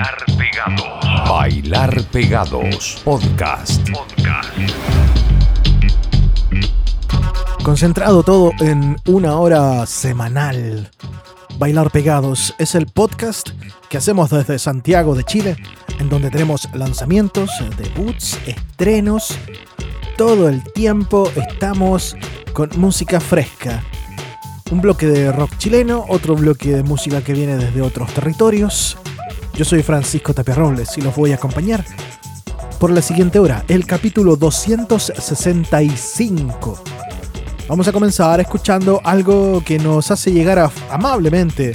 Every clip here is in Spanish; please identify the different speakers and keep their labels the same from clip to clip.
Speaker 1: Bailar Pegados. Bailar Pegados. Podcast. Podcast.
Speaker 2: Concentrado todo en una hora semanal. Bailar Pegados es el podcast que hacemos desde Santiago de Chile, en donde tenemos lanzamientos, debuts, estrenos. Todo el tiempo estamos con música fresca. Un bloque de rock chileno, otro bloque de música que viene desde otros territorios. Yo soy Francisco Tapia Robles y los voy a acompañar por la siguiente hora, el capítulo 265 Vamos a comenzar escuchando algo que nos hace llegar amablemente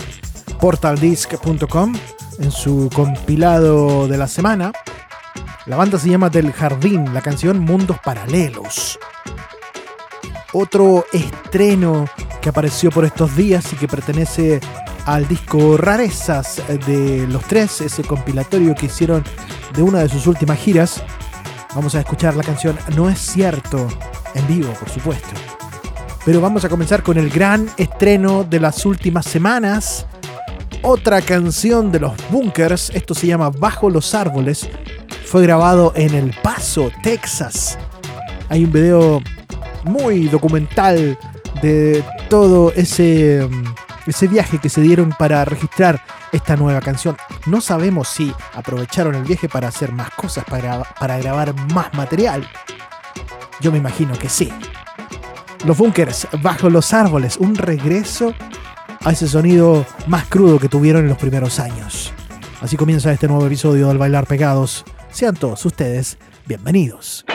Speaker 2: portaldisc.com en su compilado de la semana. La banda se llama Del Jardín, la canción Mundos Paralelos. Otro estreno que apareció por estos días y que pertenece al disco Rarezas de los tres, ese compilatorio que hicieron de una de sus últimas giras. Vamos a escuchar la canción No es cierto, en vivo, por supuesto. Pero vamos a comenzar con el gran estreno de las últimas semanas. Otra canción de los Bunkers, esto se llama Bajo los Árboles, fue grabado en El Paso, Texas. Hay un video muy documental de todo ese, mm, ese viaje que se dieron para registrar esta nueva canción. No sabemos si aprovecharon el viaje para hacer más cosas, para, para grabar más material. Yo me imagino que sí. Los bunkers bajo los árboles, un regreso a ese sonido más crudo que tuvieron en los primeros años. Así comienza este nuevo episodio del Bailar Pegados. Sean todos ustedes bienvenidos.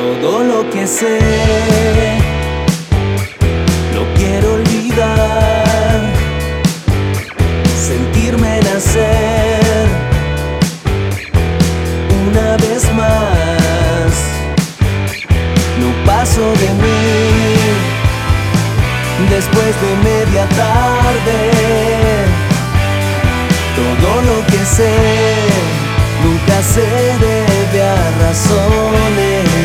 Speaker 3: Todo lo que sé, lo quiero olvidar, sentirme nacer una vez más. No paso de mí después de media tarde. Todo lo que sé nunca se debe a razones.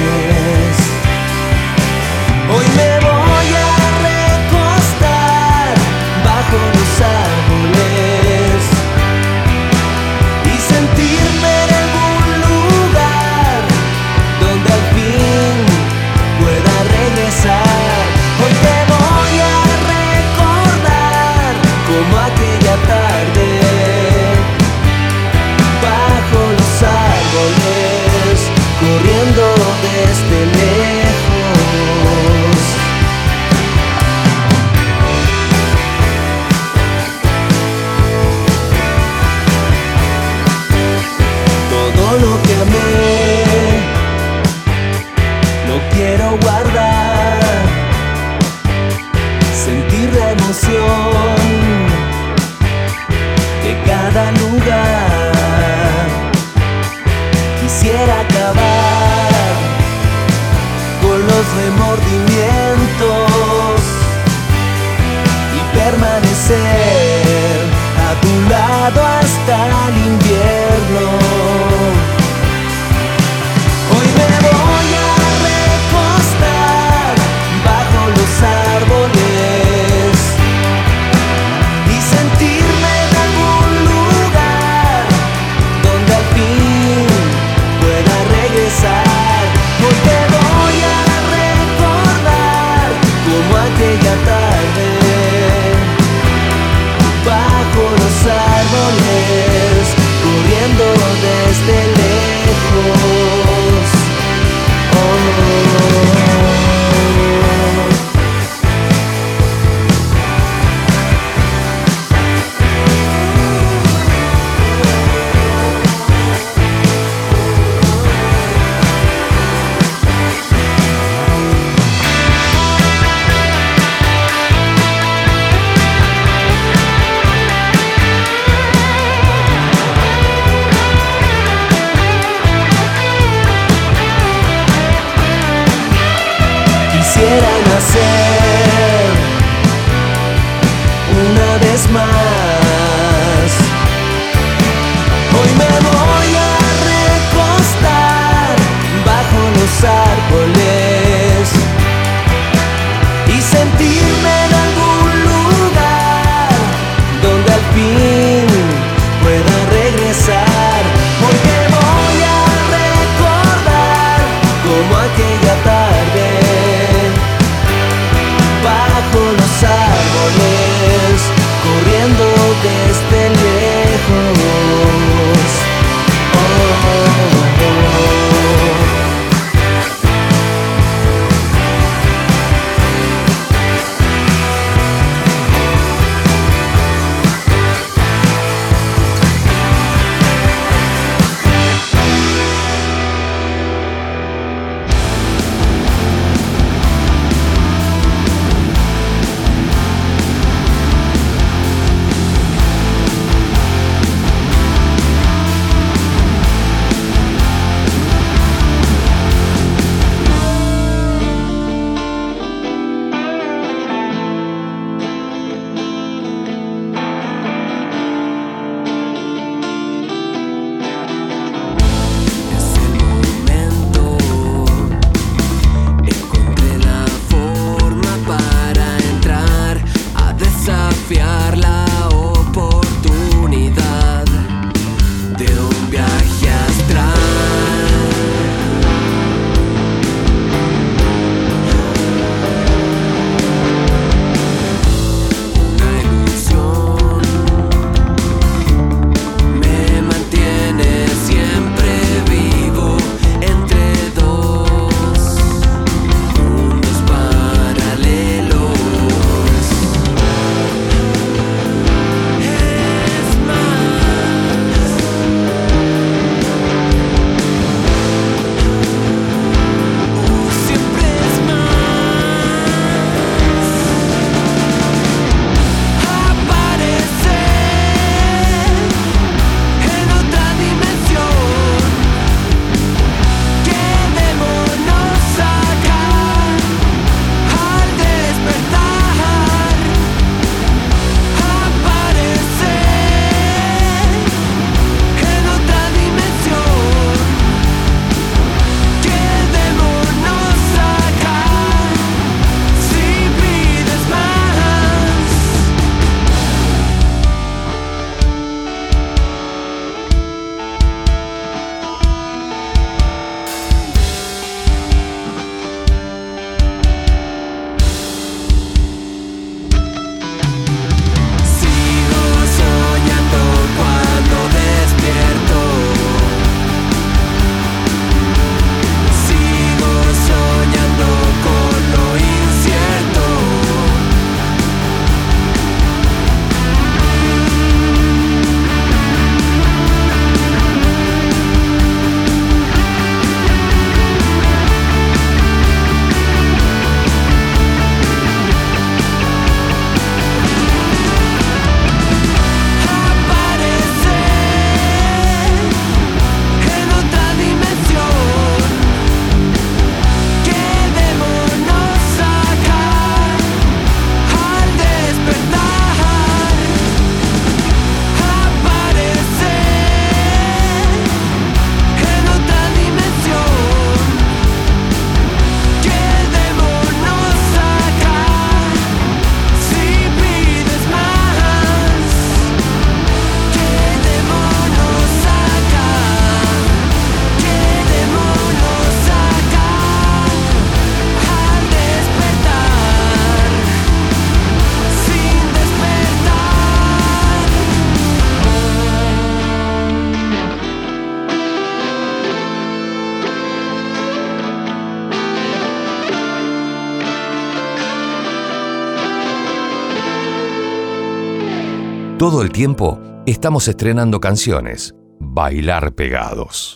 Speaker 4: Todo el tiempo estamos estrenando canciones. Bailar pegados.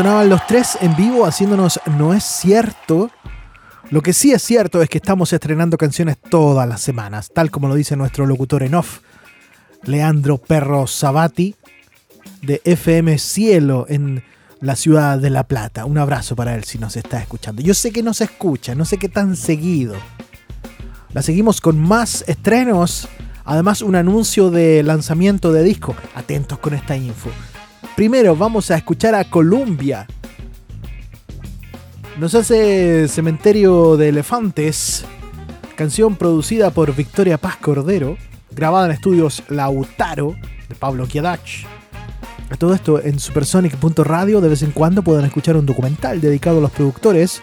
Speaker 2: Sonaban los tres en vivo haciéndonos No es cierto. Lo que sí es cierto es que estamos estrenando canciones todas las semanas, tal como lo dice nuestro locutor en off, Leandro Perro Sabati, de FM Cielo en la ciudad de La Plata. Un abrazo para él si nos está escuchando. Yo sé que nos escucha, no sé qué tan seguido. La seguimos con más estrenos. Además, un anuncio de lanzamiento de disco. Atentos con esta info. Primero vamos a escuchar a Columbia. Nos hace Cementerio de Elefantes, canción producida por Victoria Paz Cordero, grabada en estudios Lautaro de Pablo Kiadach. Todo esto en supersonic.radio de vez en cuando pueden escuchar un documental dedicado a los productores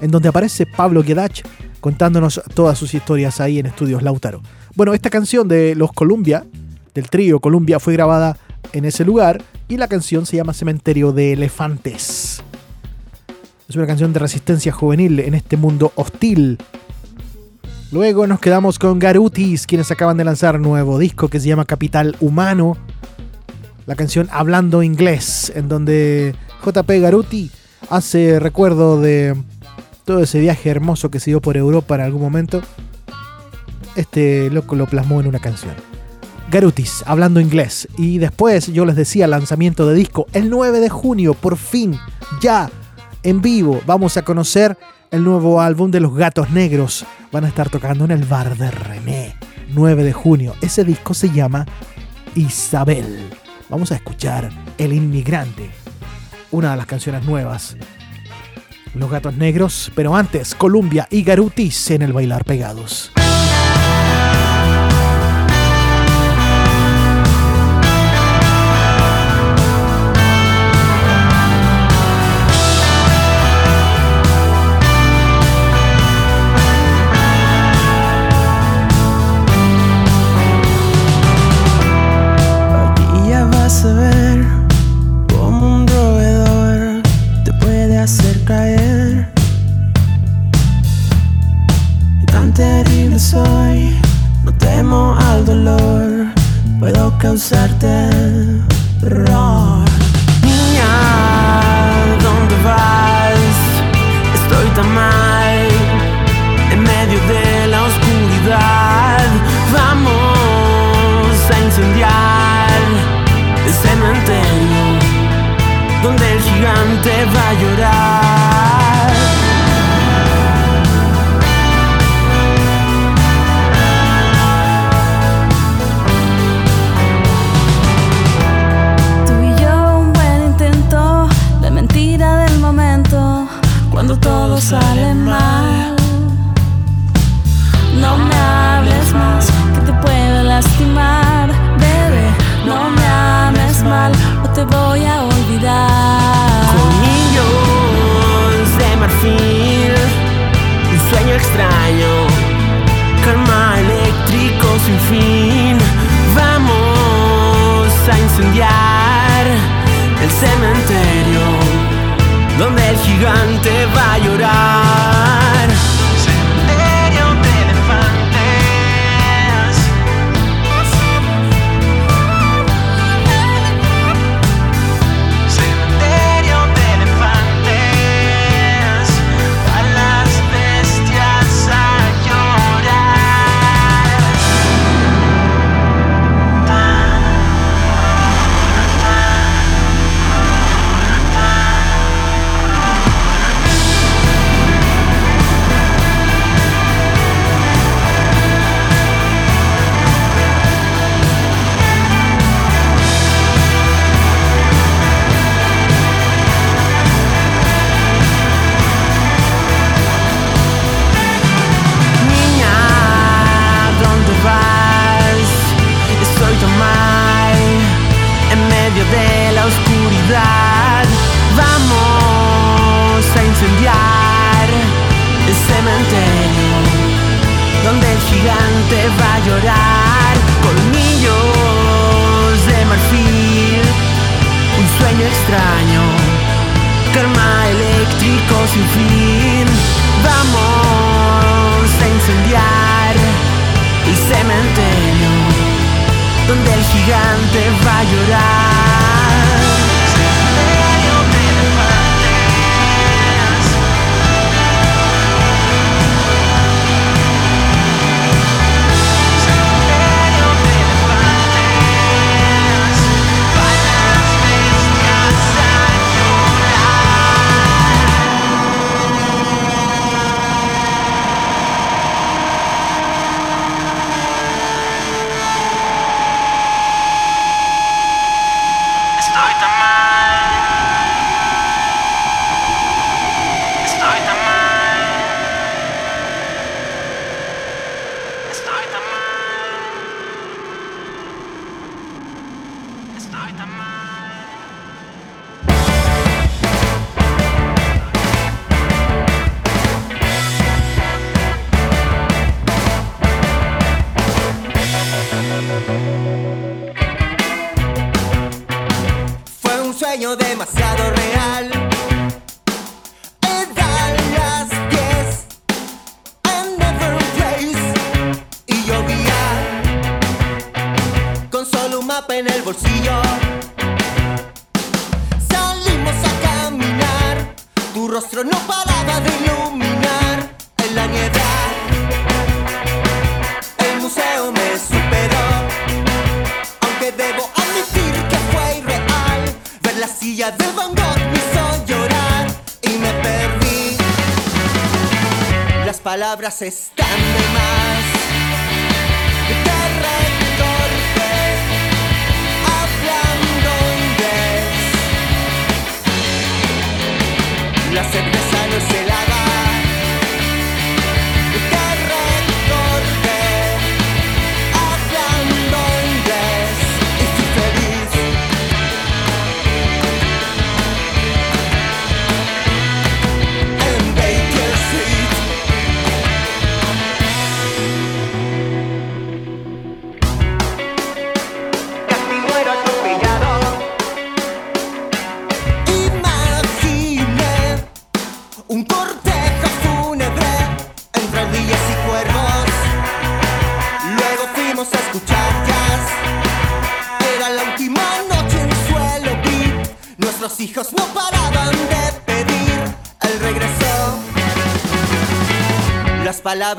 Speaker 2: en donde aparece Pablo Kiadach contándonos todas sus historias ahí en estudios Lautaro. Bueno, esta canción de los Columbia, del trío Columbia, fue grabada en ese lugar y la canción se llama Cementerio de Elefantes. Es una canción de resistencia juvenil en este mundo hostil. Luego nos quedamos con Garutis, quienes acaban de lanzar un nuevo disco que se llama Capital Humano.
Speaker 5: la canción Hablando Inglés, en donde JP Garuti hace recuerdo de todo ese viaje hermoso que se dio por Europa en algún momento. Este loco lo plasmó en una canción. Garutis, hablando inglés. Y después yo les decía lanzamiento de disco el 9 de junio, por fin, ya, en vivo, vamos a conocer el nuevo álbum de los Gatos Negros. Van a estar tocando en el bar de René, 9 de junio. Ese disco se llama Isabel. Vamos a escuchar El Inmigrante, una de las canciones nuevas. Los Gatos Negros, pero antes Columbia y Garutis en el Bailar Pegados.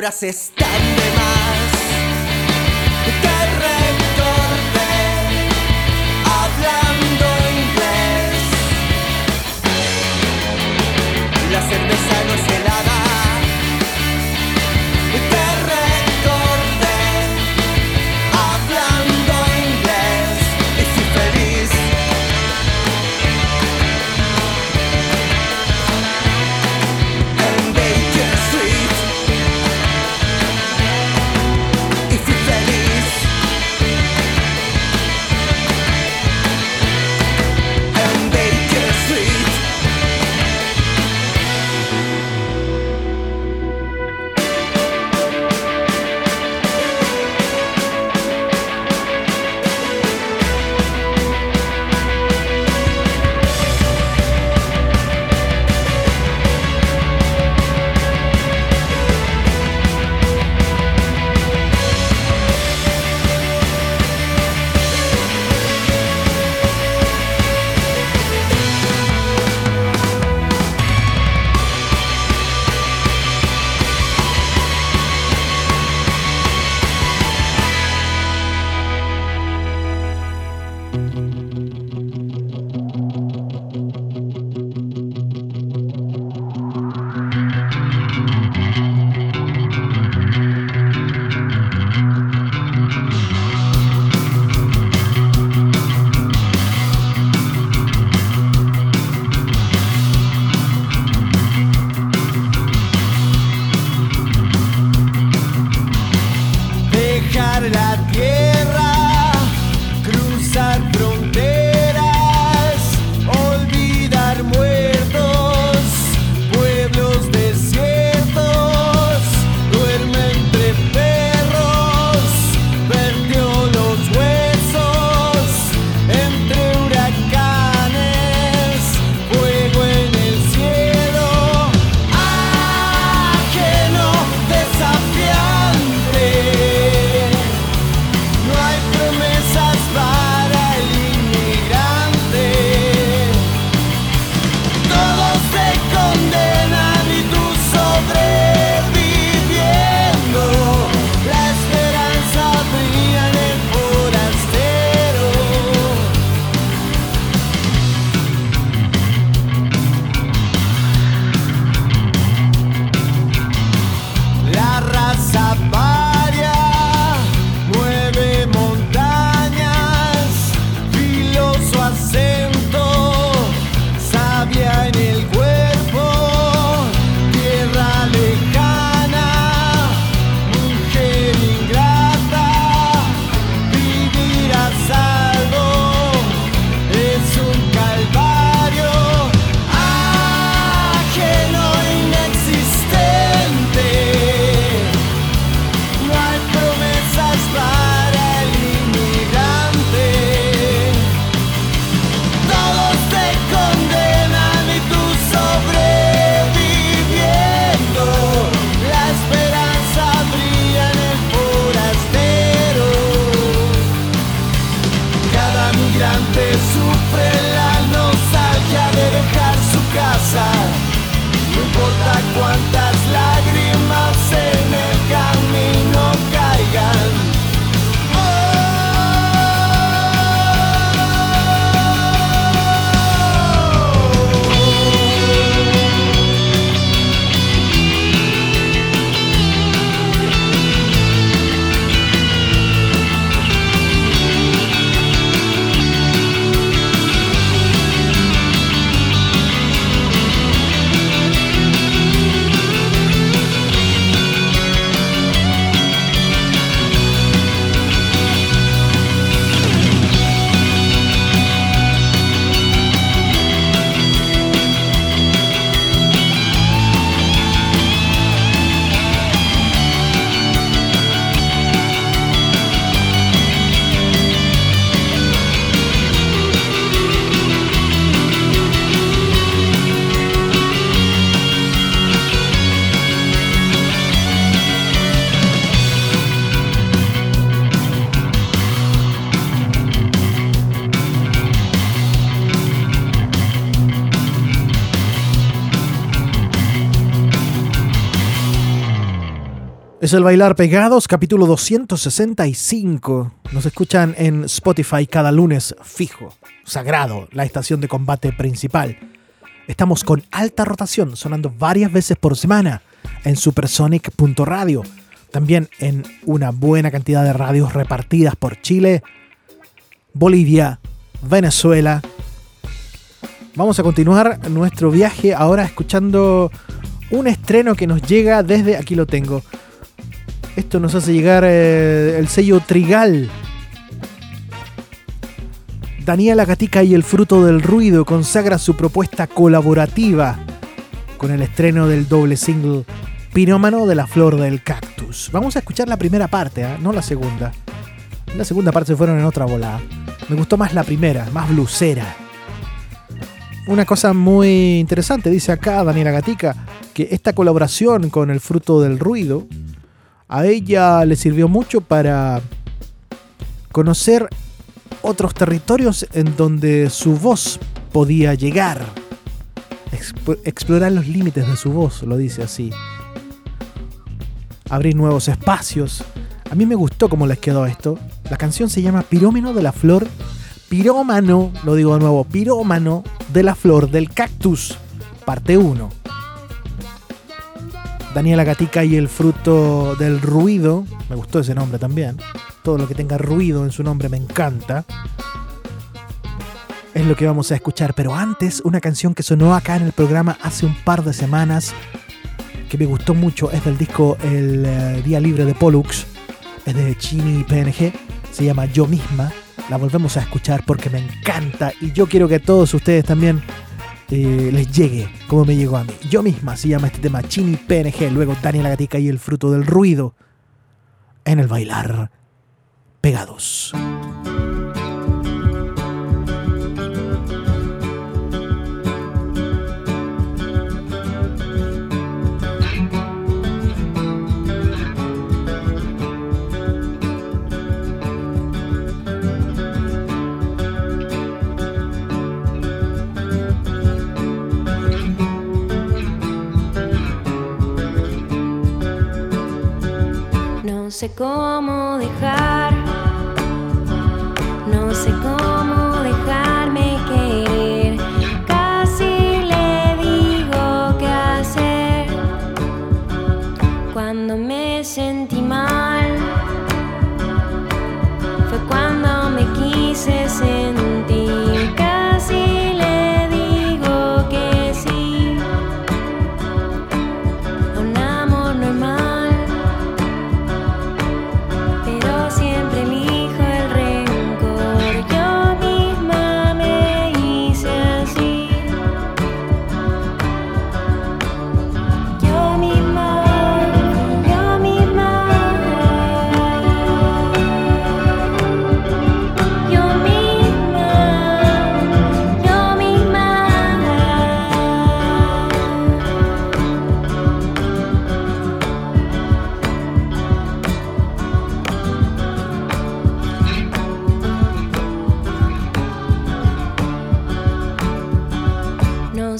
Speaker 3: Palabras están Es el
Speaker 2: Bailar Pegados, capítulo 265. Nos escuchan en Spotify cada lunes fijo, sagrado, la estación de combate principal. Estamos con alta rotación, sonando varias veces por semana en supersonic.radio. También en una buena cantidad de radios repartidas por Chile, Bolivia, Venezuela. Vamos a continuar nuestro viaje ahora escuchando un estreno que nos llega desde, aquí lo tengo, esto nos hace llegar eh, el sello Trigal. Daniela Gatica y el fruto del ruido consagra su propuesta colaborativa con el estreno del doble single Pirómano de la flor del cactus. Vamos a escuchar la primera parte, ¿eh? no la segunda. La segunda parte se fueron en otra volada. Me gustó más la primera, más blusera. Una cosa muy interesante, dice acá Daniela Gatica, que esta colaboración con el fruto del ruido a ella le sirvió mucho para conocer otros territorios en donde su voz podía llegar. explorar los límites de su voz, lo dice así. Abrir nuevos espacios. A mí me gustó cómo les quedó esto. La canción se llama Pirómano de la Flor. Pirómano, lo digo de nuevo, Pirómano de la Flor del Cactus, parte 1. Daniela Gatica y el fruto del ruido. Me gustó ese nombre también. Todo lo que tenga ruido en su nombre me encanta. Es lo que vamos a escuchar. Pero antes, una canción que sonó acá en el programa hace un par de semanas. Que me gustó mucho. Es del disco El eh, Día Libre de Pollux. Es de Chini PNG. Se llama Yo misma. La volvemos a escuchar porque me encanta. Y yo quiero que todos ustedes también eh, les llegue como me llegó a mí. Yo misma se llama este tema Chini PNG, luego Daniela Gatica y el fruto del ruido en el bailar pegados.
Speaker 6: Sé cómo dejar, no sé cómo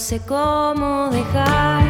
Speaker 6: sé cómo dejar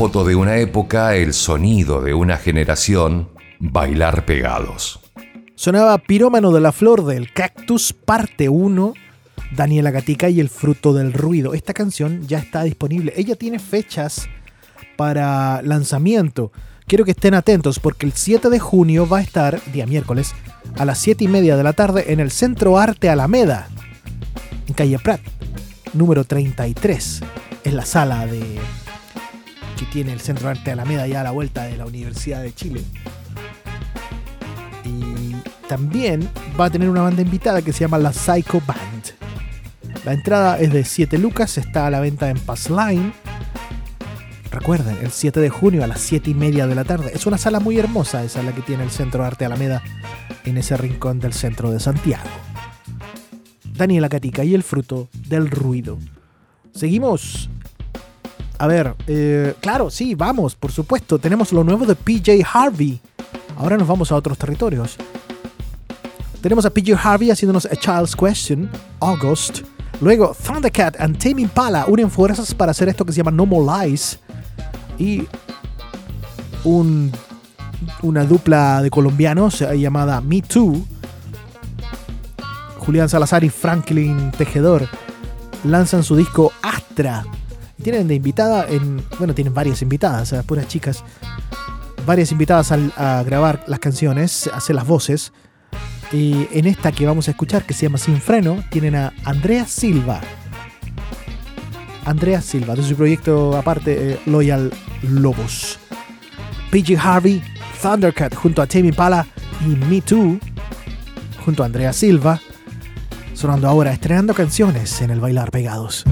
Speaker 4: foto de una época, el sonido de una generación, bailar pegados.
Speaker 2: Sonaba Pirómano de la Flor del Cactus, parte 1, Daniela Gatica y el fruto del ruido. Esta canción ya está disponible. Ella tiene fechas para lanzamiento. Quiero que estén atentos porque el 7 de junio va a estar, día miércoles, a las 7 y media de la tarde en el Centro Arte Alameda, en calle Prat, número 33. Es la sala de que tiene el Centro Arte Alameda ya a la vuelta de la Universidad de Chile. Y también va a tener una banda invitada que se llama la Psycho Band. La entrada es de 7 lucas, está a la venta en Passline. Recuerden, el 7 de junio a las 7 y media de la tarde. Es una sala muy hermosa, esa es la que tiene el Centro Arte Alameda en ese rincón del centro de Santiago. Daniela Catica y el fruto del ruido. Seguimos. A ver, eh, claro, sí, vamos, por supuesto. Tenemos lo nuevo de PJ Harvey. Ahora nos vamos a otros territorios. Tenemos a PJ Harvey haciéndonos A Child's Question, August. Luego, Thundercat and Tame Impala unen fuerzas para hacer esto que se llama No More Lies. Y un, una dupla de colombianos eh, llamada Me Too. Julián Salazar y Franklin Tejedor lanzan su disco Astra. Tienen de invitada en. Bueno, tienen varias invitadas, puras chicas. Varias invitadas a grabar las canciones, hacer las voces. Y en esta que vamos a escuchar, que se llama Sin Freno, tienen a Andrea Silva. Andrea Silva, de su proyecto aparte, eh, Loyal Lobos. PG Harvey, Thundercat junto a Tame Impala y Me Too junto a Andrea Silva. Sonando ahora, estrenando canciones en el Bailar Pegados.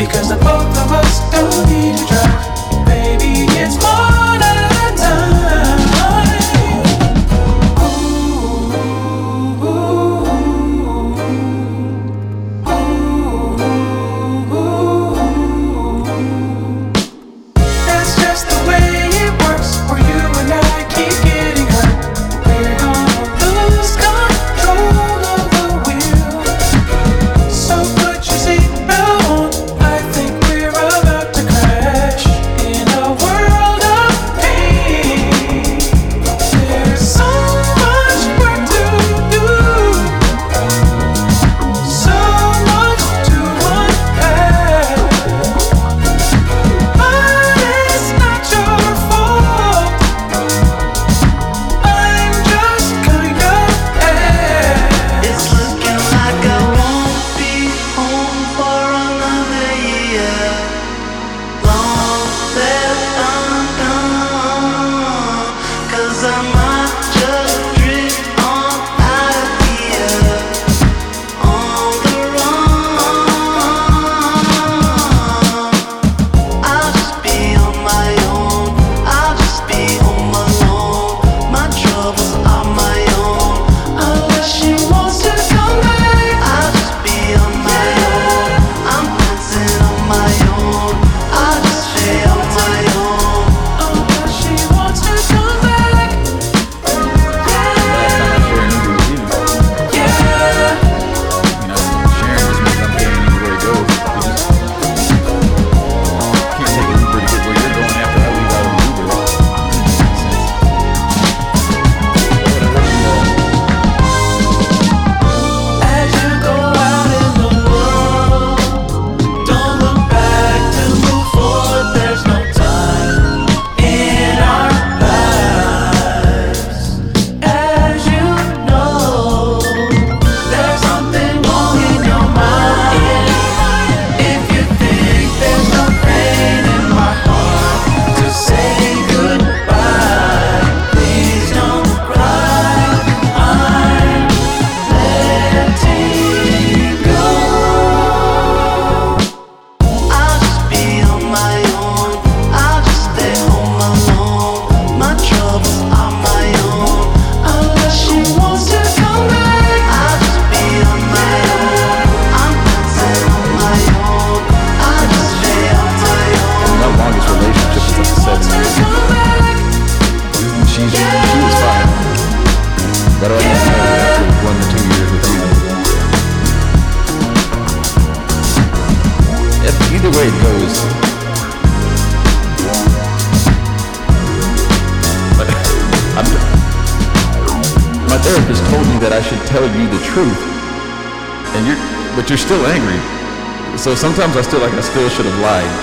Speaker 3: because I
Speaker 7: both So sometimes I still like I still should have lied.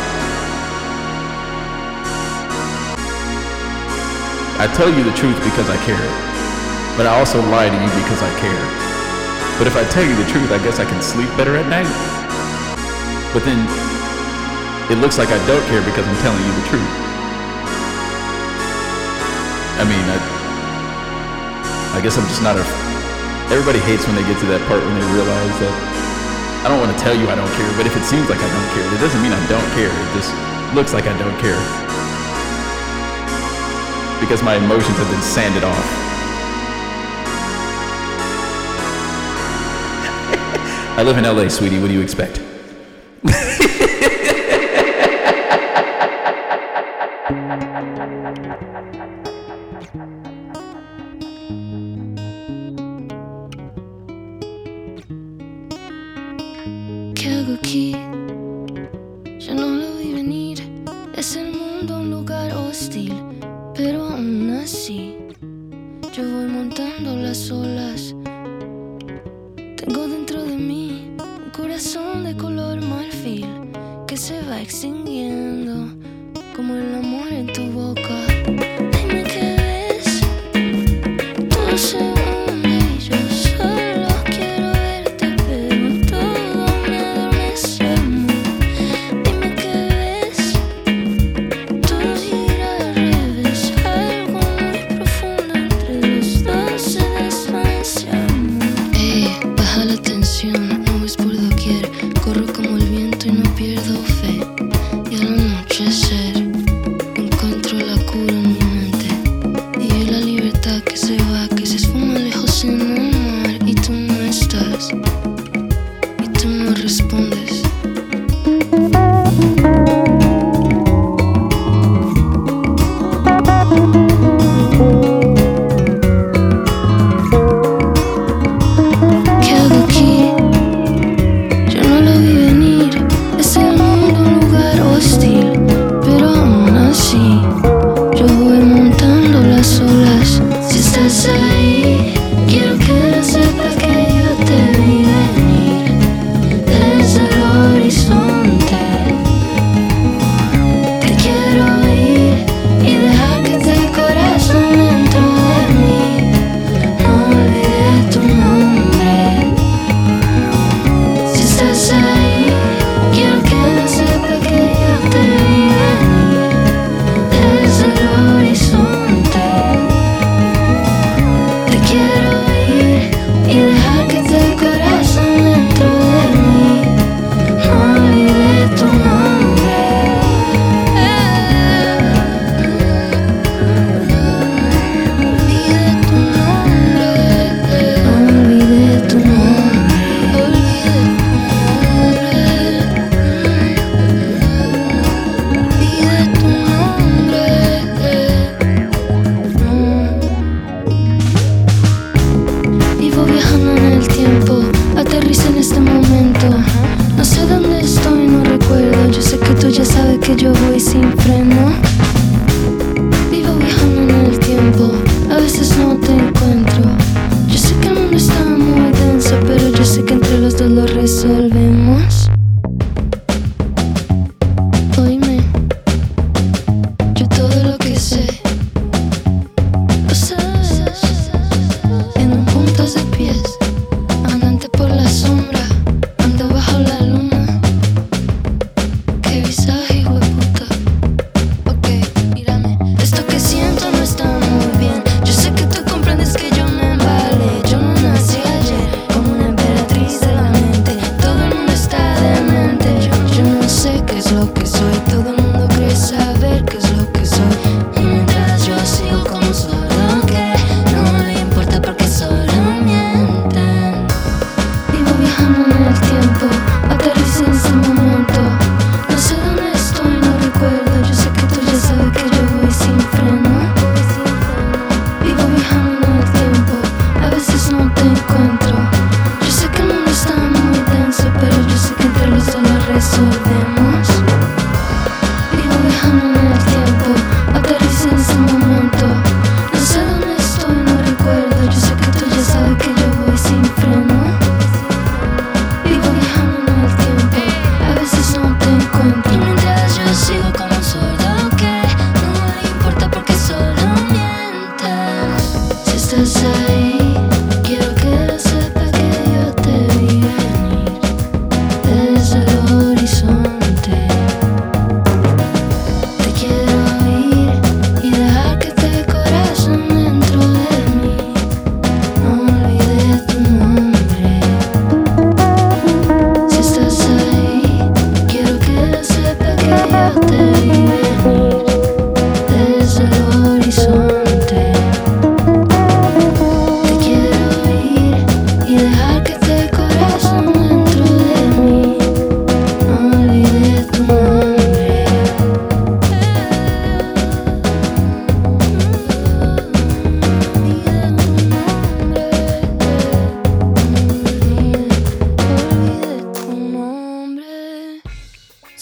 Speaker 7: I tell you the truth because I care. But I also lie to you because I care. But if I tell you the truth, I guess I can sleep better at night. But then it looks like I don't care because I'm telling you the truth. I mean, I, I guess I'm just not a. Everybody hates when they get to that part when they realize that I don't want to tell you I don't care, but if it seems like I don't care, it doesn't mean I don't care. It just looks like I don't care. Because my emotions have been sanded off. I live in LA, sweetie. What do you expect?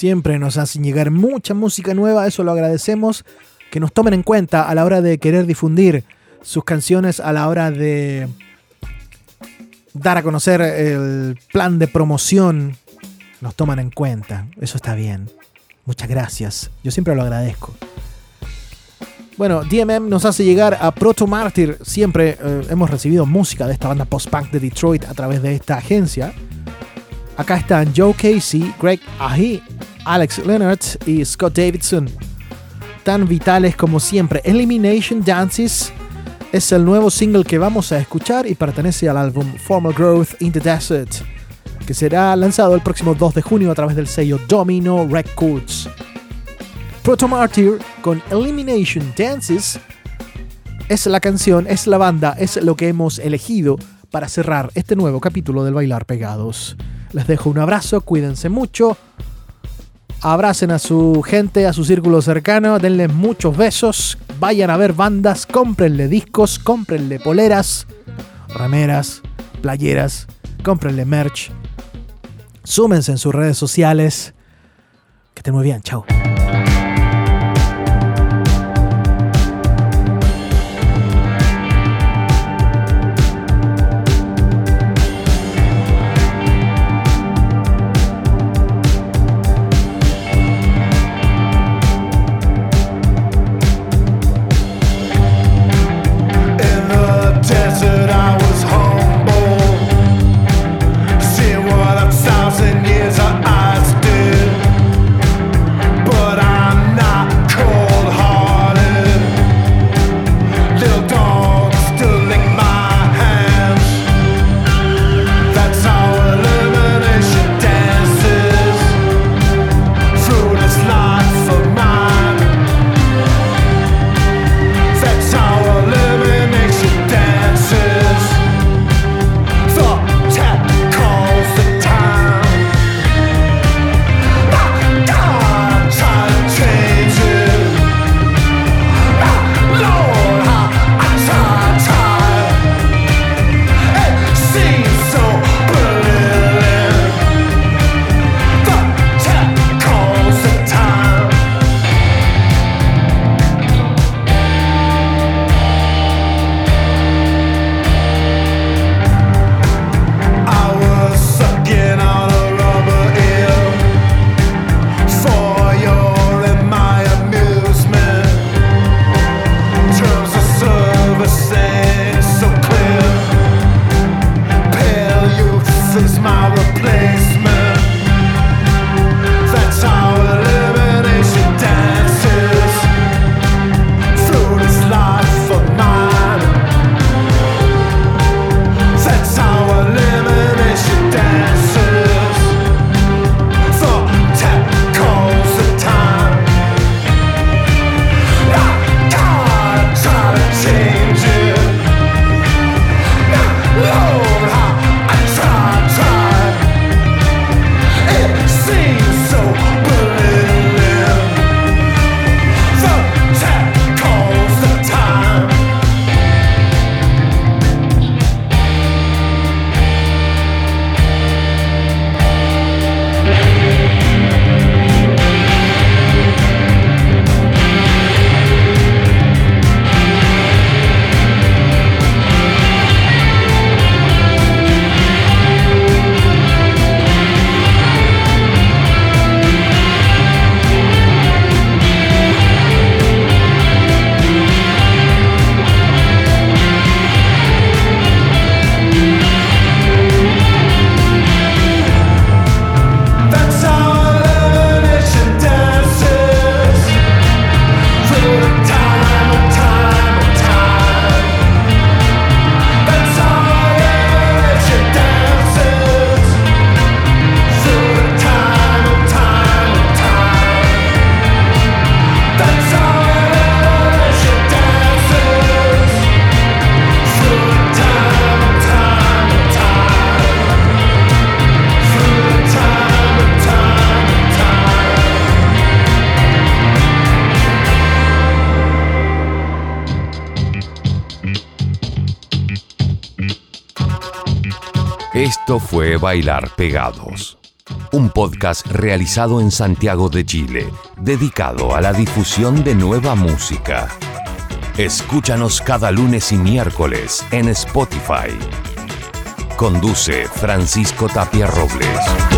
Speaker 2: Siempre nos hacen llegar mucha música nueva, eso lo agradecemos. Que nos tomen en cuenta a la hora de querer difundir sus canciones, a la hora de dar a conocer el plan de promoción. Nos toman en cuenta, eso está bien. Muchas gracias, yo siempre lo agradezco. Bueno, DMM nos hace llegar a Proto Martyr. Siempre eh, hemos recibido música de esta banda post-punk de Detroit a través de esta agencia. Acá están Joe Casey, Greg Ahi, Alex Leonard y Scott Davidson. Tan vitales como siempre. Elimination Dances es el nuevo single que vamos a escuchar y pertenece al álbum Formal Growth in the Desert, que será lanzado el próximo 2 de junio a través del sello Domino Records. Proto Martyr con Elimination Dances es la canción, es la banda, es lo que hemos elegido para cerrar este nuevo capítulo del Bailar Pegados. Les dejo un abrazo, cuídense mucho. Abracen a su gente, a su círculo cercano, denles muchos besos, vayan a ver bandas, cómprenle discos, cómprenle poleras, rameras, playeras, cómprenle merch. Súmense en sus redes sociales. Que estén muy bien, chao.
Speaker 1: Bailar Pegados, un podcast realizado en Santiago de Chile, dedicado a la difusión de nueva música. Escúchanos cada lunes y miércoles en Spotify. Conduce Francisco Tapia Robles.